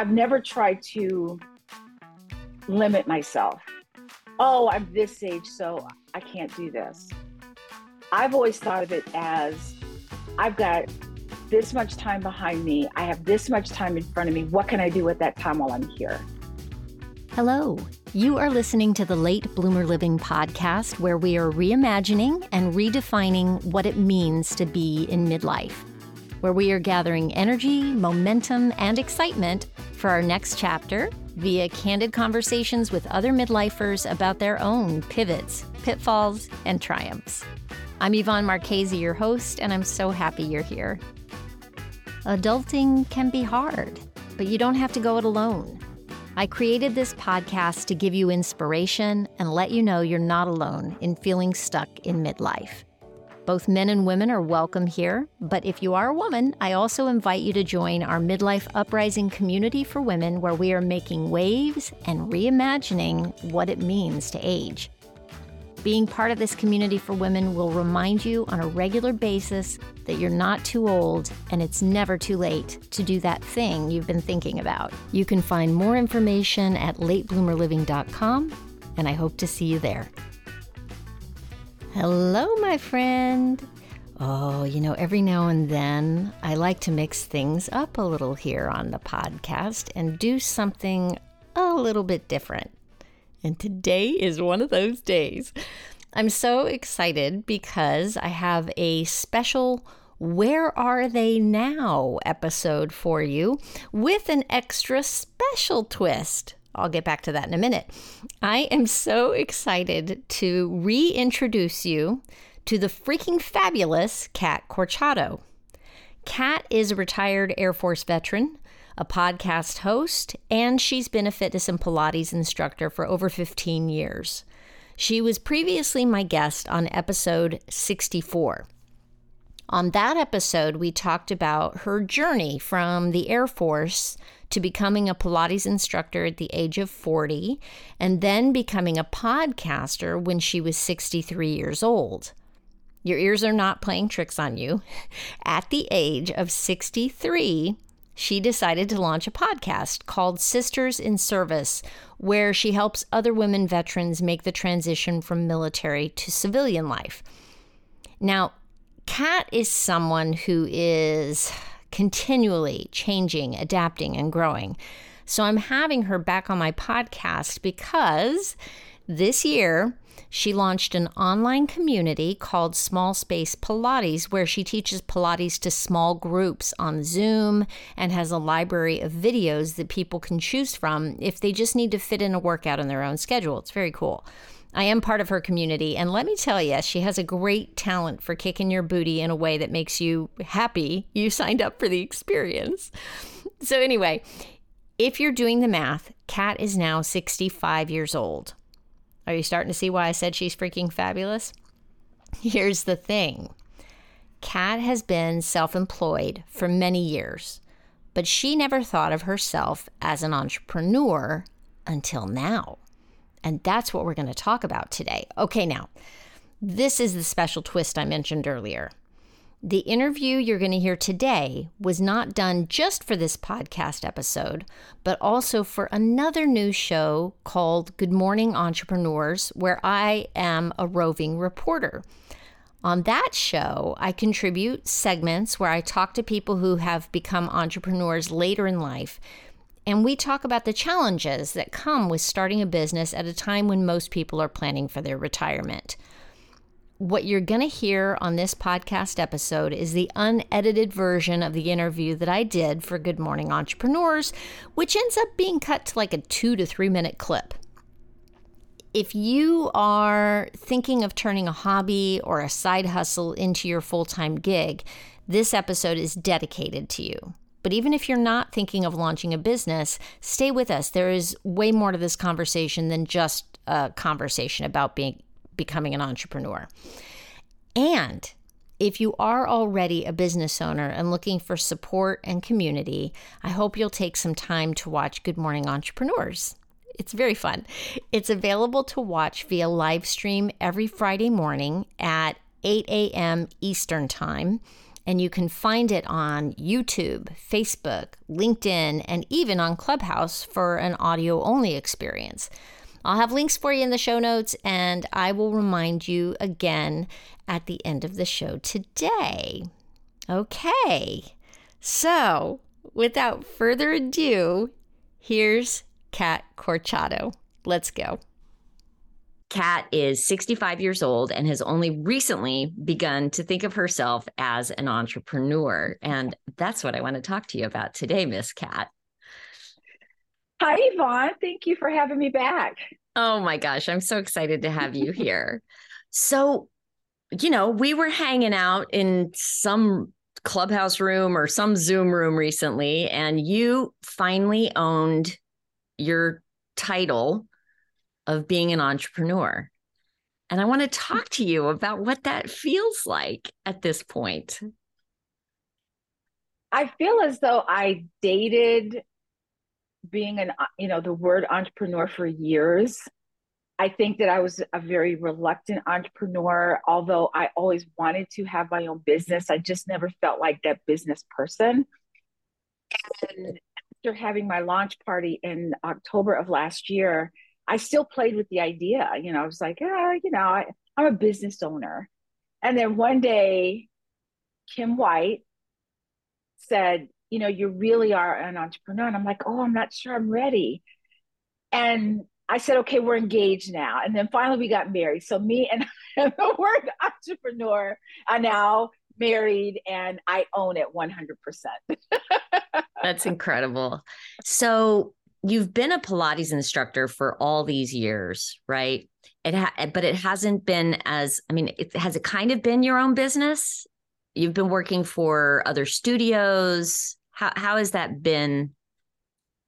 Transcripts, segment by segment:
I've never tried to limit myself. Oh, I'm this age, so I can't do this. I've always thought of it as I've got this much time behind me. I have this much time in front of me. What can I do with that time while I'm here? Hello. You are listening to the Late Bloomer Living podcast, where we are reimagining and redefining what it means to be in midlife, where we are gathering energy, momentum, and excitement for our next chapter via candid conversations with other midlifers about their own pivots, pitfalls, and triumphs. I'm Yvonne Marchese, your host, and I'm so happy you're here. Adulting can be hard, but you don't have to go it alone. I created this podcast to give you inspiration and let you know you're not alone in feeling stuck in midlife. Both men and women are welcome here, but if you are a woman, I also invite you to join our Midlife Uprising community for women where we are making waves and reimagining what it means to age. Being part of this community for women will remind you on a regular basis that you're not too old and it's never too late to do that thing you've been thinking about. You can find more information at latebloomerliving.com, and I hope to see you there. Hello, my friend. Oh, you know, every now and then I like to mix things up a little here on the podcast and do something a little bit different. And today is one of those days. I'm so excited because I have a special Where Are They Now episode for you with an extra special twist. I'll get back to that in a minute. I am so excited to reintroduce you to the freaking fabulous Cat Corchado. Cat is a retired Air Force veteran a podcast host, and she's been a fitness and Pilates instructor for over 15 years. She was previously my guest on episode 64. On that episode, we talked about her journey from the Air Force to becoming a Pilates instructor at the age of 40 and then becoming a podcaster when she was 63 years old. Your ears are not playing tricks on you. At the age of 63, she decided to launch a podcast called Sisters in Service, where she helps other women veterans make the transition from military to civilian life. Now, Cat is someone who is continually changing, adapting, and growing. So I'm having her back on my podcast because this year she launched an online community called Small Space Pilates, where she teaches Pilates to small groups on Zoom and has a library of videos that people can choose from if they just need to fit in a workout in their own schedule. It's very cool. I am part of her community, and let me tell you, she has a great talent for kicking your booty in a way that makes you happy you signed up for the experience. So, anyway, if you're doing the math, Cat is now 65 years old. Are you starting to see why I said she's freaking fabulous? Here's the thing Cat has been self employed for many years, but she never thought of herself as an entrepreneur until now. And that's what we're going to talk about today. Okay, now, this is the special twist I mentioned earlier. The interview you're going to hear today was not done just for this podcast episode, but also for another new show called Good Morning Entrepreneurs, where I am a roving reporter. On that show, I contribute segments where I talk to people who have become entrepreneurs later in life. And we talk about the challenges that come with starting a business at a time when most people are planning for their retirement what you're going to hear on this podcast episode is the unedited version of the interview that I did for Good Morning Entrepreneurs, which ends up being cut to like a two to three minute clip. If you are thinking of turning a hobby or a side hustle into your full time gig, this episode is dedicated to you. But even if you're not thinking of launching a business, stay with us. There is way more to this conversation than just a conversation about being becoming an entrepreneur. And if you are already a business owner and looking for support and community, I hope you'll take some time to watch Good Morning Entrepreneurs. It's very fun. It's available to watch via live stream every Friday morning at 8 a.m. Eastern Time And you can find it on YouTube, Facebook, LinkedIn, and even on Clubhouse for an audio only experience. I'll have links for you in the show notes, and I will remind you again at the end of the show today. Okay, so without further ado, here's Cat Corchado. Let's go. Cat is 65 years old and has only recently begun to think of herself as an entrepreneur. And that's what I want to talk to you about today, Miss Cat. Hi, Yvonne. Thank you for having me back. Oh my gosh, I'm so excited to have you here. so, you know, we were hanging out in some clubhouse room or some Zoom room recently, and you finally owned your title of being an entrepreneur. And I want to talk to you about what that feels like at this point. I feel as though I dated being an, you know, the word entrepreneur for years. I think that I was a very reluctant entrepreneur, although I always wanted to have my own business. I just never felt like that business person. And after having my launch party in October of last year, I still played with the idea. You know, I was like, ah, you know, I, I'm a business owner. And then one day, Kim White said, you know, you really are an entrepreneur. And I'm like, oh, I'm not sure I'm ready. And I said, okay, we're engaged now. And then finally we got married. So me and the word entrepreneur are now married and I own it 100%. That's incredible. So you've been a Pilates instructor for all these years, right? It ha- but it hasn't been as I mean, it has it kind of been your own business? You've been working for other studios. How how has that been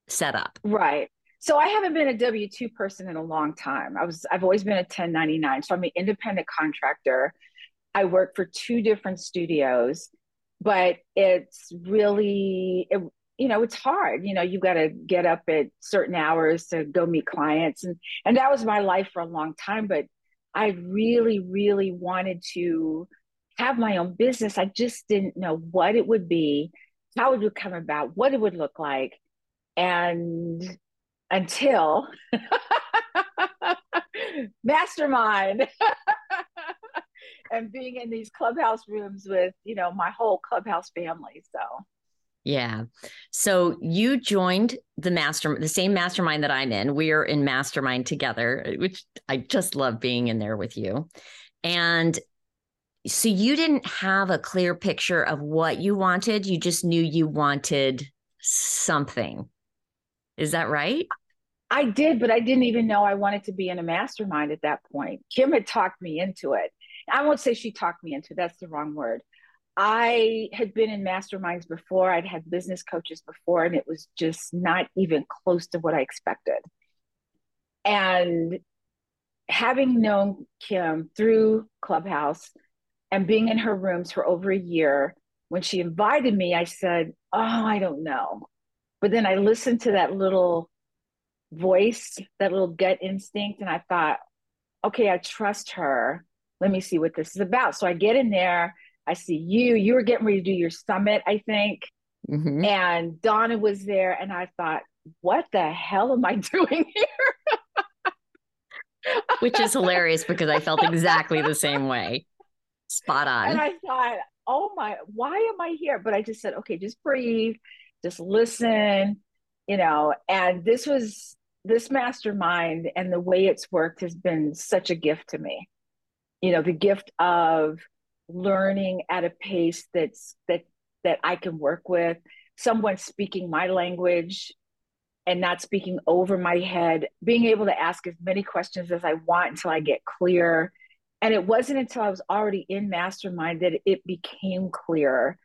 set up? Right. So I haven't been a W two person in a long time. I was I've always been a 1099. So I'm an independent contractor. I work for two different studios, but it's really it, you know it's hard you know you've got to get up at certain hours to go meet clients and and that was my life for a long time but i really really wanted to have my own business. I just didn't know what it would be how it would come about what it would look like and until mastermind and being in these clubhouse rooms with you know my whole clubhouse family so yeah. So you joined the master, the same mastermind that I'm in. We are in mastermind together, uh, which I just love being in there with you. And so you didn't have a clear picture of what you wanted. You just knew you wanted something. Is that right? I did, but I didn't even know I wanted to be in a mastermind at that point. Kim had talked me into it. I won't say she talked me into it, that's the wrong word. I had been in masterminds before, I'd had business coaches before, and it was just not even close to what I expected. And having known Kim through Clubhouse and being in her rooms for over a year, when she invited me, I said, Oh, I don't know. But then I listened to that little voice, that little gut instinct, and I thought, okay, I trust her. Let me see what this is about. So I get in there I see you. You were getting ready to do your summit, I think. Mm-hmm. And Donna was there. And I thought, what the hell am I doing here? Which is hilarious because I felt exactly the same way. Spot on. And I thought, oh my, why am I here? But I just said, okay, just breathe, just listen, you know. And this was this mastermind and the way it's worked has been such a gift to me. You know, the gift of learning at a pace that's that that I can work with, someone speaking my language and not speaking over my head, being able to ask as many questions as I want until I get clear. And it wasn't until I was already in mastermind that it became clear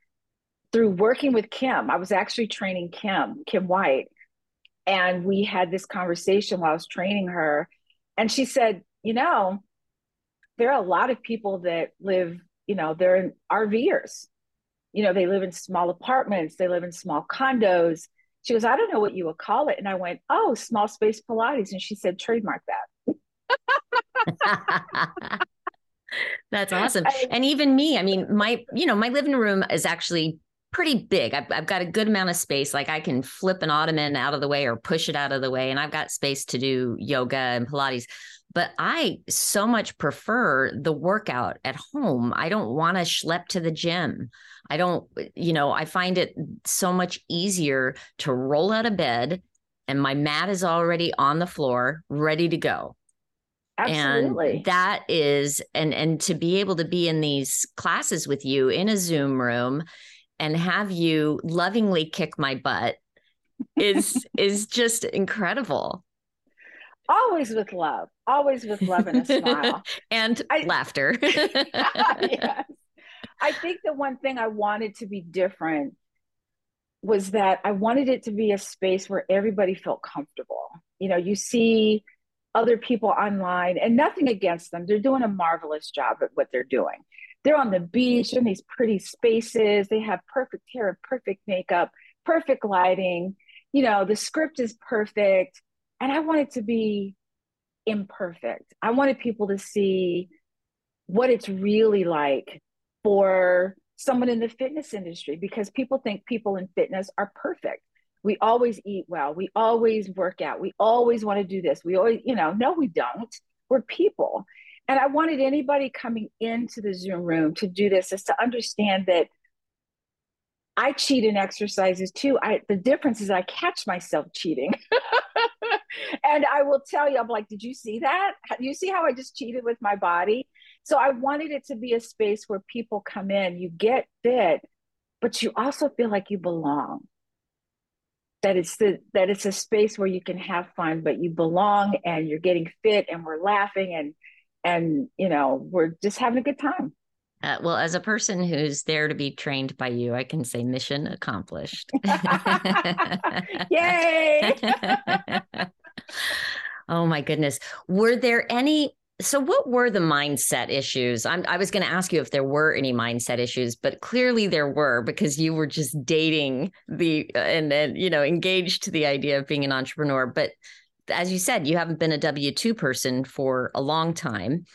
through working with Kim. I was actually training Kim, Kim White, and we had this conversation while I was training her. And she said, You know, there are a lot of people that live you know, they're in RVers. You know, they live in small apartments, they live in small condos. She goes, I don't know what you would call it. And I went, Oh, small space Pilates. And she said, trademark that. That's awesome. I, and even me, I mean, my, you know, my living room is actually pretty big. I've, I've, got a good amount of space. Like I can flip an ottoman out of the way or push it out of the way. And I've got space to do yoga and Pilates. But I so much prefer the workout at home. I don't want to schlep to the gym. I don't, you know, I find it so much easier to roll out of bed and my mat is already on the floor, ready to go. Absolutely. And that is and and to be able to be in these classes with you in a Zoom room and have you lovingly kick my butt is is just incredible. Always with love. Always with love and a smile. and I, laughter. yes. I think the one thing I wanted to be different was that I wanted it to be a space where everybody felt comfortable. You know, you see other people online and nothing against them. They're doing a marvelous job at what they're doing. They're on the beach in these pretty spaces. They have perfect hair, perfect makeup, perfect lighting. You know, the script is perfect. And I wanted to be imperfect. I wanted people to see what it's really like for someone in the fitness industry because people think people in fitness are perfect we always eat well we always work out we always want to do this we always you know no we don't we're people and i wanted anybody coming into the zoom room to do this is to understand that i cheat in exercises too. I the difference is i catch myself cheating. And i will tell you i'm like did you see that? You see how i just cheated with my body? So i wanted it to be a space where people come in. You get fit but you also feel like you belong. That it's the that it's a space where you can have fun but you belong and you're getting fit and we're laughing and and you know we're just having a good time uh, well as a person who's there to be trained by you i can say mission accomplished yay oh my goodness were there any so, what were the mindset issues? I'm, i was going to ask you if there were any mindset issues, but clearly there were because you were just dating the and then you know engaged to the idea of being an entrepreneur. But as you said, you haven't been a W two person for a long time.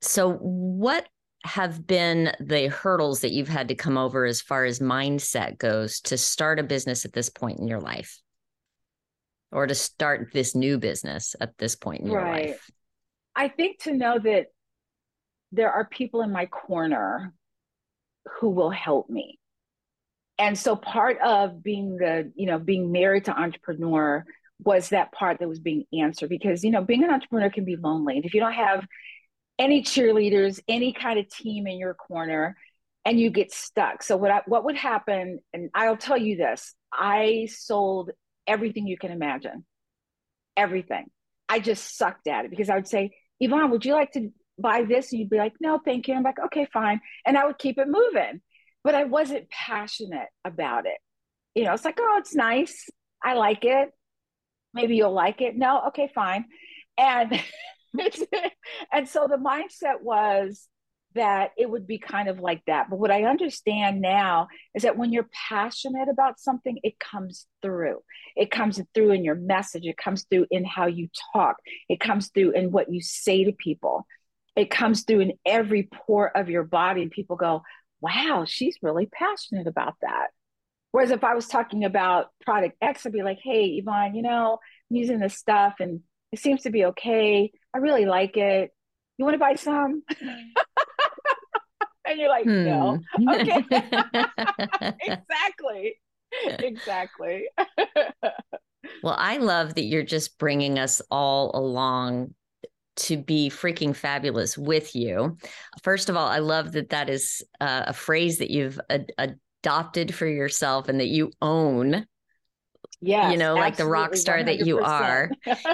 So, what have been the hurdles that you've had to come over as far as mindset goes to start a business at this point in your life, or to start this new business at this point in your right. life? I think to know that there are people in my corner who will help me. And so part of being the, you know, being married to entrepreneur was that part that was being answered because, you know, being an entrepreneur can be lonely. And if you don't have any cheerleaders, any kind of team in your corner, and you get stuck. So what I, what would happen, and I'll tell you this, I sold everything you can imagine. Everything. I just sucked at it because I would say, Yvonne, would you like to buy this? And you'd be like, no, thank you. I'm like, okay, fine. And I would keep it moving. But I wasn't passionate about it. You know, it's like, oh, it's nice. I like it. Maybe you'll like it. No, okay, fine. And and so the mindset was that it would be kind of like that. But what I understand now is that when you're passionate about something, it comes through. It comes through in your message, it comes through in how you talk, it comes through in what you say to people, it comes through in every pore of your body. And people go, wow, she's really passionate about that. Whereas if I was talking about product X, I'd be like, hey, Yvonne, you know, I'm using this stuff and it seems to be okay. I really like it. You want to buy some? and you're like, hmm. no. Okay. exactly. Exactly. well, I love that you're just bringing us all along to be freaking fabulous with you. First of all, I love that that is uh, a phrase that you've ad- adopted for yourself and that you own. Yeah, you know, like the rock star 100%. that you are,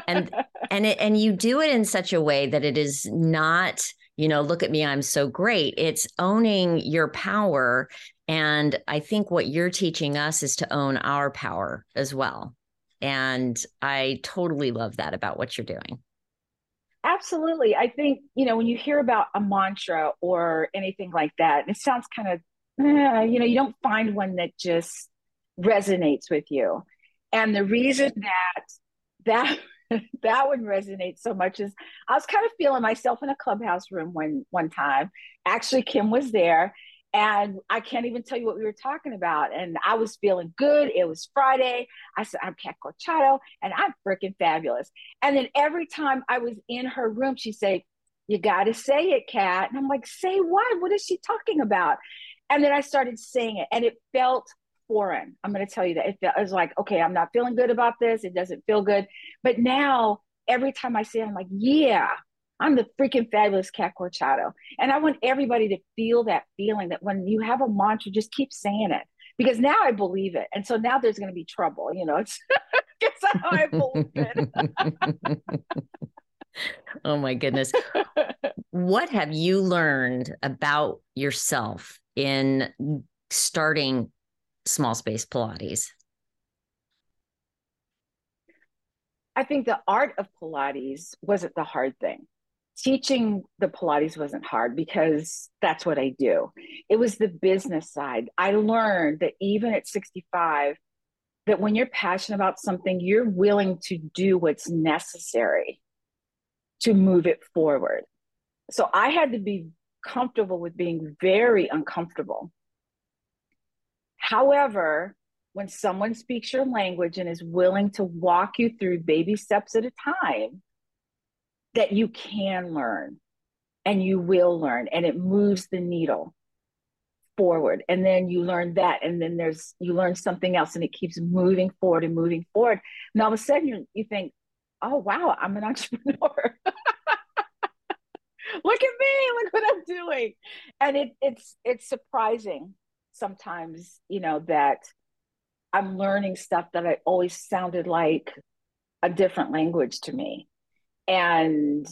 and and it and you do it in such a way that it is not you know, look at me, I'm so great. It's owning your power. And I think what you're teaching us is to own our power as well. And I totally love that about what you're doing. Absolutely. I think, you know, when you hear about a mantra or anything like that, it sounds kind of, eh, you know, you don't find one that just resonates with you. And the reason that that that would resonate so much is I was kind of feeling myself in a clubhouse room one one time. Actually, Kim was there, and I can't even tell you what we were talking about. And I was feeling good. It was Friday. I said, I'm Cat Corchado, and I'm freaking fabulous. And then every time I was in her room, she'd say, You got to say it, Cat. And I'm like, Say what? What is she talking about? And then I started saying it, and it felt foreign. I'm going to tell you that it, felt, it was like, okay, I'm not feeling good about this. It doesn't feel good. But now, every time I say it, I'm like, yeah, I'm the freaking fabulous Cat Corchado. And I want everybody to feel that feeling that when you have a mantra, just keep saying it because now I believe it. And so now there's going to be trouble, you know, it's because I believe it. oh my goodness. what have you learned about yourself in starting small space Pilates? I think the art of Pilates wasn't the hard thing. Teaching the Pilates wasn't hard because that's what I do. It was the business side. I learned that even at 65, that when you're passionate about something, you're willing to do what's necessary to move it forward. So I had to be comfortable with being very uncomfortable However, when someone speaks your language and is willing to walk you through baby steps at a time, that you can learn and you will learn, and it moves the needle forward. And then you learn that, and then there's you learn something else, and it keeps moving forward and moving forward. And all of a sudden, you you think, "Oh wow, I'm an entrepreneur." Look at me look what i'm doing and it, it's it's surprising sometimes, you know, that I'm learning stuff that I always sounded like a different language to me. And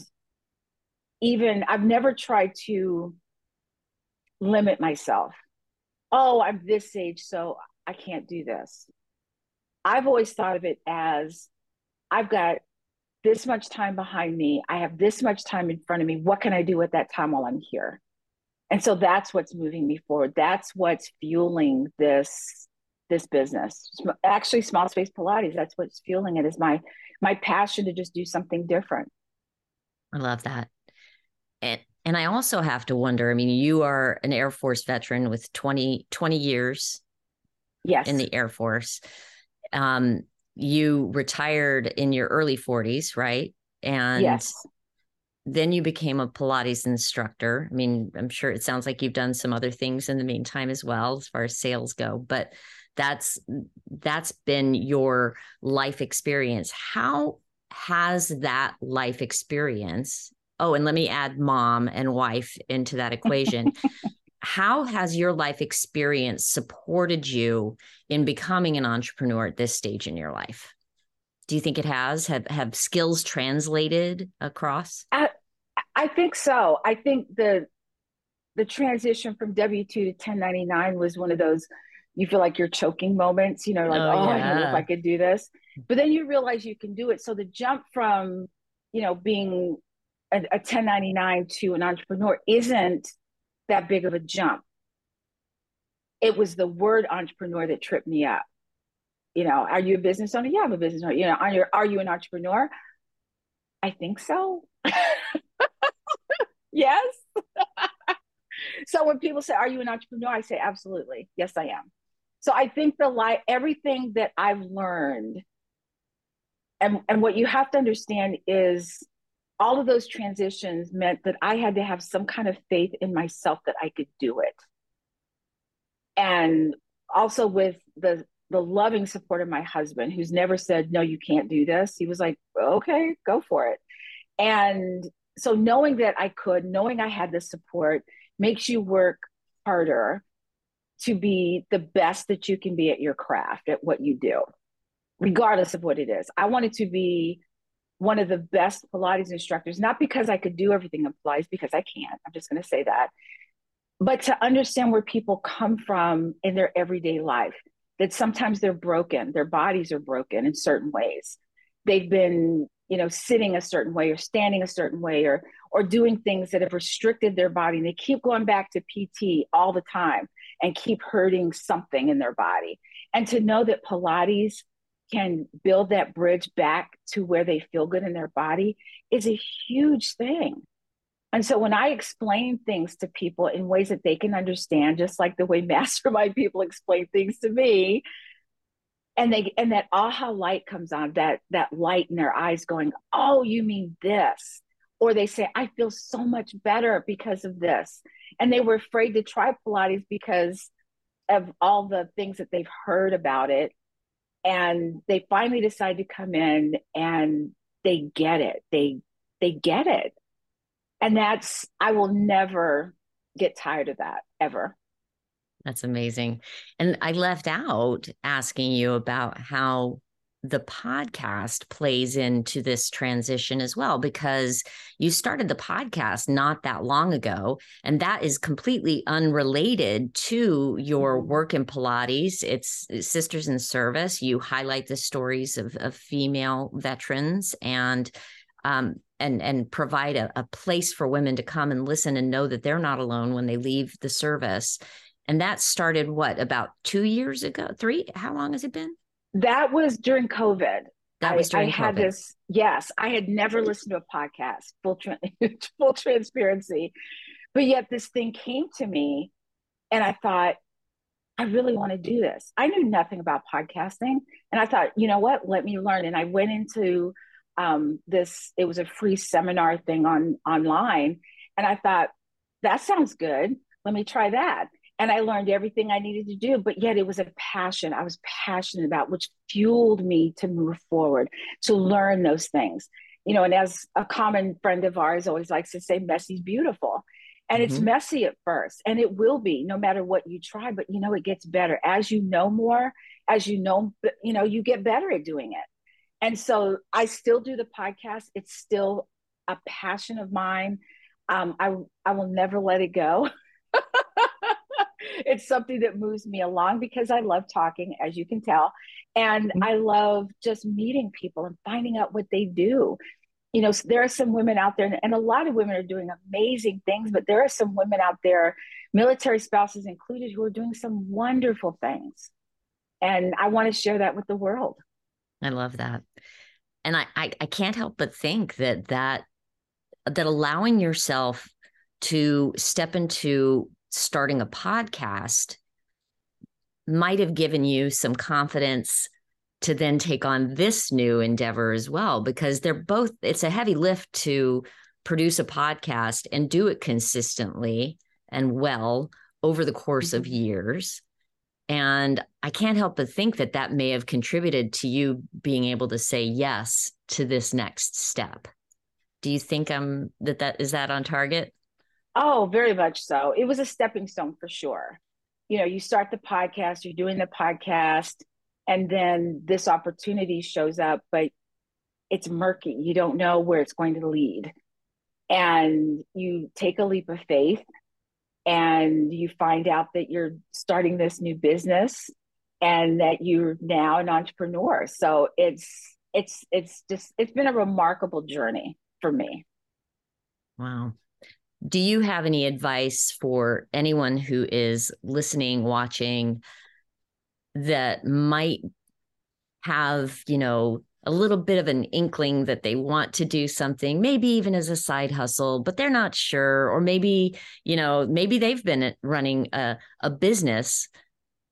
even I've never tried to limit myself. Oh, I'm this age, so I can't do this. I've always thought of it as I've got this much time behind me. I have this much time in front of me. What can I do at that time while I'm here? and so that's what's moving me forward that's what's fueling this this business actually small space pilates that's what's fueling it is my my passion to just do something different i love that and and i also have to wonder i mean you are an air force veteran with 20 20 years yes in the air force um you retired in your early 40s right and yes then you became a Pilates instructor. I mean, I'm sure it sounds like you've done some other things in the meantime as well, as far as sales go, but that's that's been your life experience. How has that life experience? Oh, and let me add mom and wife into that equation. How has your life experience supported you in becoming an entrepreneur at this stage in your life? Do you think it has? Have have skills translated across? I, I think so. I think the the transition from W two to ten ninety nine was one of those you feel like you're choking moments. You know, like oh, oh yeah. I don't know if I could do this, but then you realize you can do it. So the jump from you know being a, a 1099 to an entrepreneur isn't that big of a jump. It was the word entrepreneur that tripped me up you know, are you a business owner? Yeah, I'm a business owner. You know, are you, are you an entrepreneur? I think so. yes. so when people say, Are you an entrepreneur? I say, Absolutely. Yes, I am. So I think the life, everything that I've learned, and, and what you have to understand is all of those transitions meant that I had to have some kind of faith in myself that I could do it. And also with the the loving support of my husband, who's never said, No, you can't do this. He was like, Okay, go for it. And so knowing that I could, knowing I had the support, makes you work harder to be the best that you can be at your craft, at what you do, regardless of what it is. I wanted to be one of the best Pilates instructors, not because I could do everything in Pilates, because I can't. I'm just going to say that. But to understand where people come from in their everyday life that sometimes they're broken their bodies are broken in certain ways they've been you know sitting a certain way or standing a certain way or or doing things that have restricted their body and they keep going back to pt all the time and keep hurting something in their body and to know that pilates can build that bridge back to where they feel good in their body is a huge thing. And so when I explain things to people in ways that they can understand, just like the way mastermind people explain things to me, and they and that aha light comes on, that that light in their eyes going, Oh, you mean this? Or they say, I feel so much better because of this. And they were afraid to try Pilates because of all the things that they've heard about it. And they finally decide to come in and they get it. They they get it. And that's i will never get tired of that ever. That's amazing. And i left out asking you about how the podcast plays into this transition as well because you started the podcast not that long ago and that is completely unrelated to your mm-hmm. work in pilates. It's, sisters in service. You highlight the stories of, of female veterans and um, and and provide a, a place for women to come and listen and know that they're not alone when they leave the service. And that started what about two years ago? Three? How long has it been that was during covid. That was during I, I had this yes i had never listened to a podcast full tra- full transparency. But yet this thing came to me and i thought i really want to do this. I knew nothing about podcasting and i thought you know what? Let me learn. And i went into um, this it was a free seminar thing on online and i thought that sounds good. Let me try that and i learned everything i needed to do but yet it was a passion i was passionate about which fueled me to move forward to learn those things you know and as a common friend of ours always likes to say messy's beautiful and mm-hmm. it's messy at first and it will be no matter what you try but you know it gets better as you know more as you know you know you get better at doing it and so I still do the podcast. It's still a passion of mine. Um, I I will never let it go. it's something that moves me along because I love talking, as you can tell, and mm-hmm. I love just meeting people and finding out what they do. You know, there are some women out there, and a lot of women are doing amazing things, but there are some women out there, military spouses included, who are doing some wonderful things. And I want to share that with the world. I love that. And I, I, I can't help but think that that that allowing yourself to step into starting a podcast might have given you some confidence to then take on this new endeavor as well because they're both it's a heavy lift to produce a podcast and do it consistently and well over the course of mm-hmm. years and I can't help but think that that may have contributed to you being able to say yes to this next step. Do you think um that that is that on target? Oh, very much so. It was a stepping stone for sure. You know, you start the podcast, you're doing the podcast, and then this opportunity shows up, but it's murky. You don't know where it's going to lead. And you take a leap of faith and you find out that you're starting this new business and that you're now an entrepreneur so it's it's it's just it's been a remarkable journey for me wow do you have any advice for anyone who is listening watching that might have you know a little bit of an inkling that they want to do something, maybe even as a side hustle, but they're not sure. Or maybe, you know, maybe they've been running a, a business,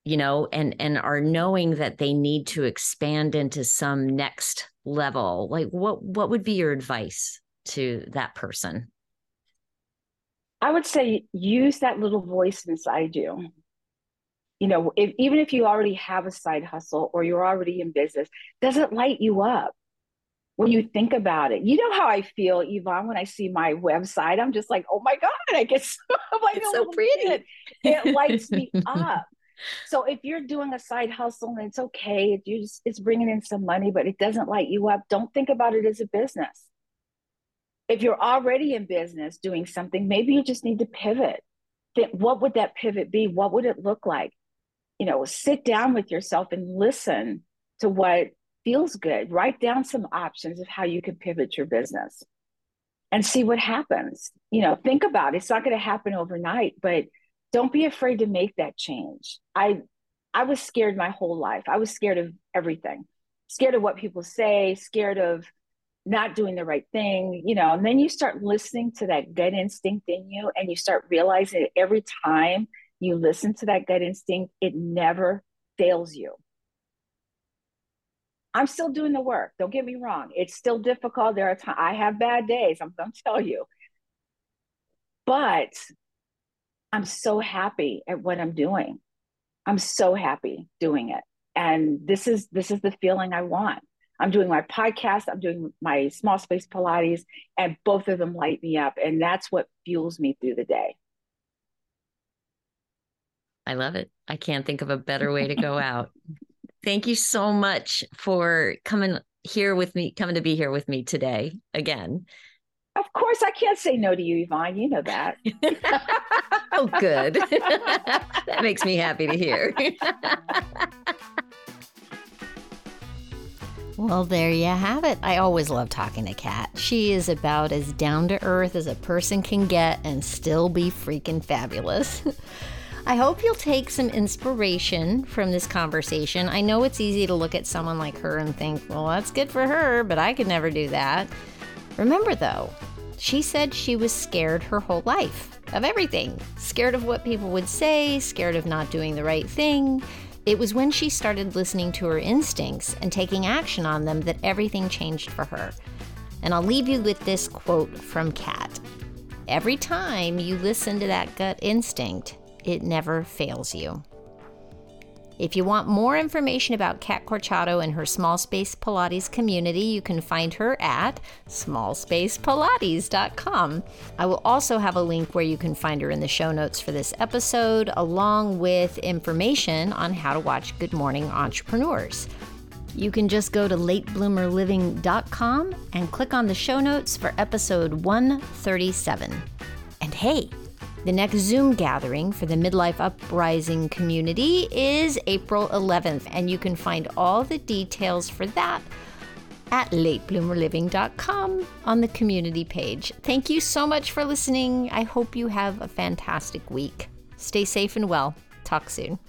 you know, and and are knowing that they need to expand into some next level. Like what what would be your advice to that person? I would say use that little voice inside you you know if, even if you already have a side hustle or you're already in business does it light you up when you think about it. You know how i feel yvonne when i see my website i'm just like oh my god i get so, like it's so pretty. Kid. it lights me up. So if you're doing a side hustle and it's okay you just, it's bringing in some money but it doesn't light you up don't think about it as a business if you're already in business doing something maybe you just need to pivot think what would that pivot be what would it look like you know, sit down with yourself and listen to what feels good. Write down some options of how you could pivot your business and see what happens. You know, think about it. It's not going to happen overnight, but don't be afraid to make that change. I I was scared my whole life. I was scared of everything. scared of what people say, scared of not doing the right thing, you know, and then you start listening to that gut instinct in you and you start realizing that every time you listen to that gut instinct, it never fails you. I'm still doing the work. Don't get me wrong. It's still difficult. There are times I have bad days. I'm going to tell you. But I'm so happy at what I'm doing. I'm so happy doing it. And this is this is the feeling I want. I'm doing my podcast, I'm doing my small space Pilates, and both of them light me up. And that's what fuels me through the day. I love it. I can't think of a better way to go out. Thank you so much for coming here with me, coming to be here with me today again. Of course, I can't say no to you, Yvonne. You know that. oh, good. that makes me happy to hear. Well, there you have it. I always love talking to Cat. She is about as down to earth as a person can get and still be freaking fabulous. I hope you'll take some inspiration from this conversation. I know it's easy to look at someone like her and think, well, that's good for her, but I could never do that. Remember, though, she said she was scared her whole life of everything scared of what people would say, scared of not doing the right thing. It was when she started listening to her instincts and taking action on them that everything changed for her. And I'll leave you with this quote from Cat Every time you listen to that gut instinct, it never fails you. If you want more information about Cat Corchado and her Small Space Pilates community, you can find her at smallspacepilates.com. I will also have a link where you can find her in the show notes for this episode, along with information on how to watch Good Morning Entrepreneurs. You can just go to latebloomerliving.com and click on the show notes for episode 137. And hey, the next Zoom gathering for the Midlife Uprising community is April 11th, and you can find all the details for that at latebloomerliving.com on the community page. Thank you so much for listening. I hope you have a fantastic week. Stay safe and well. Talk soon.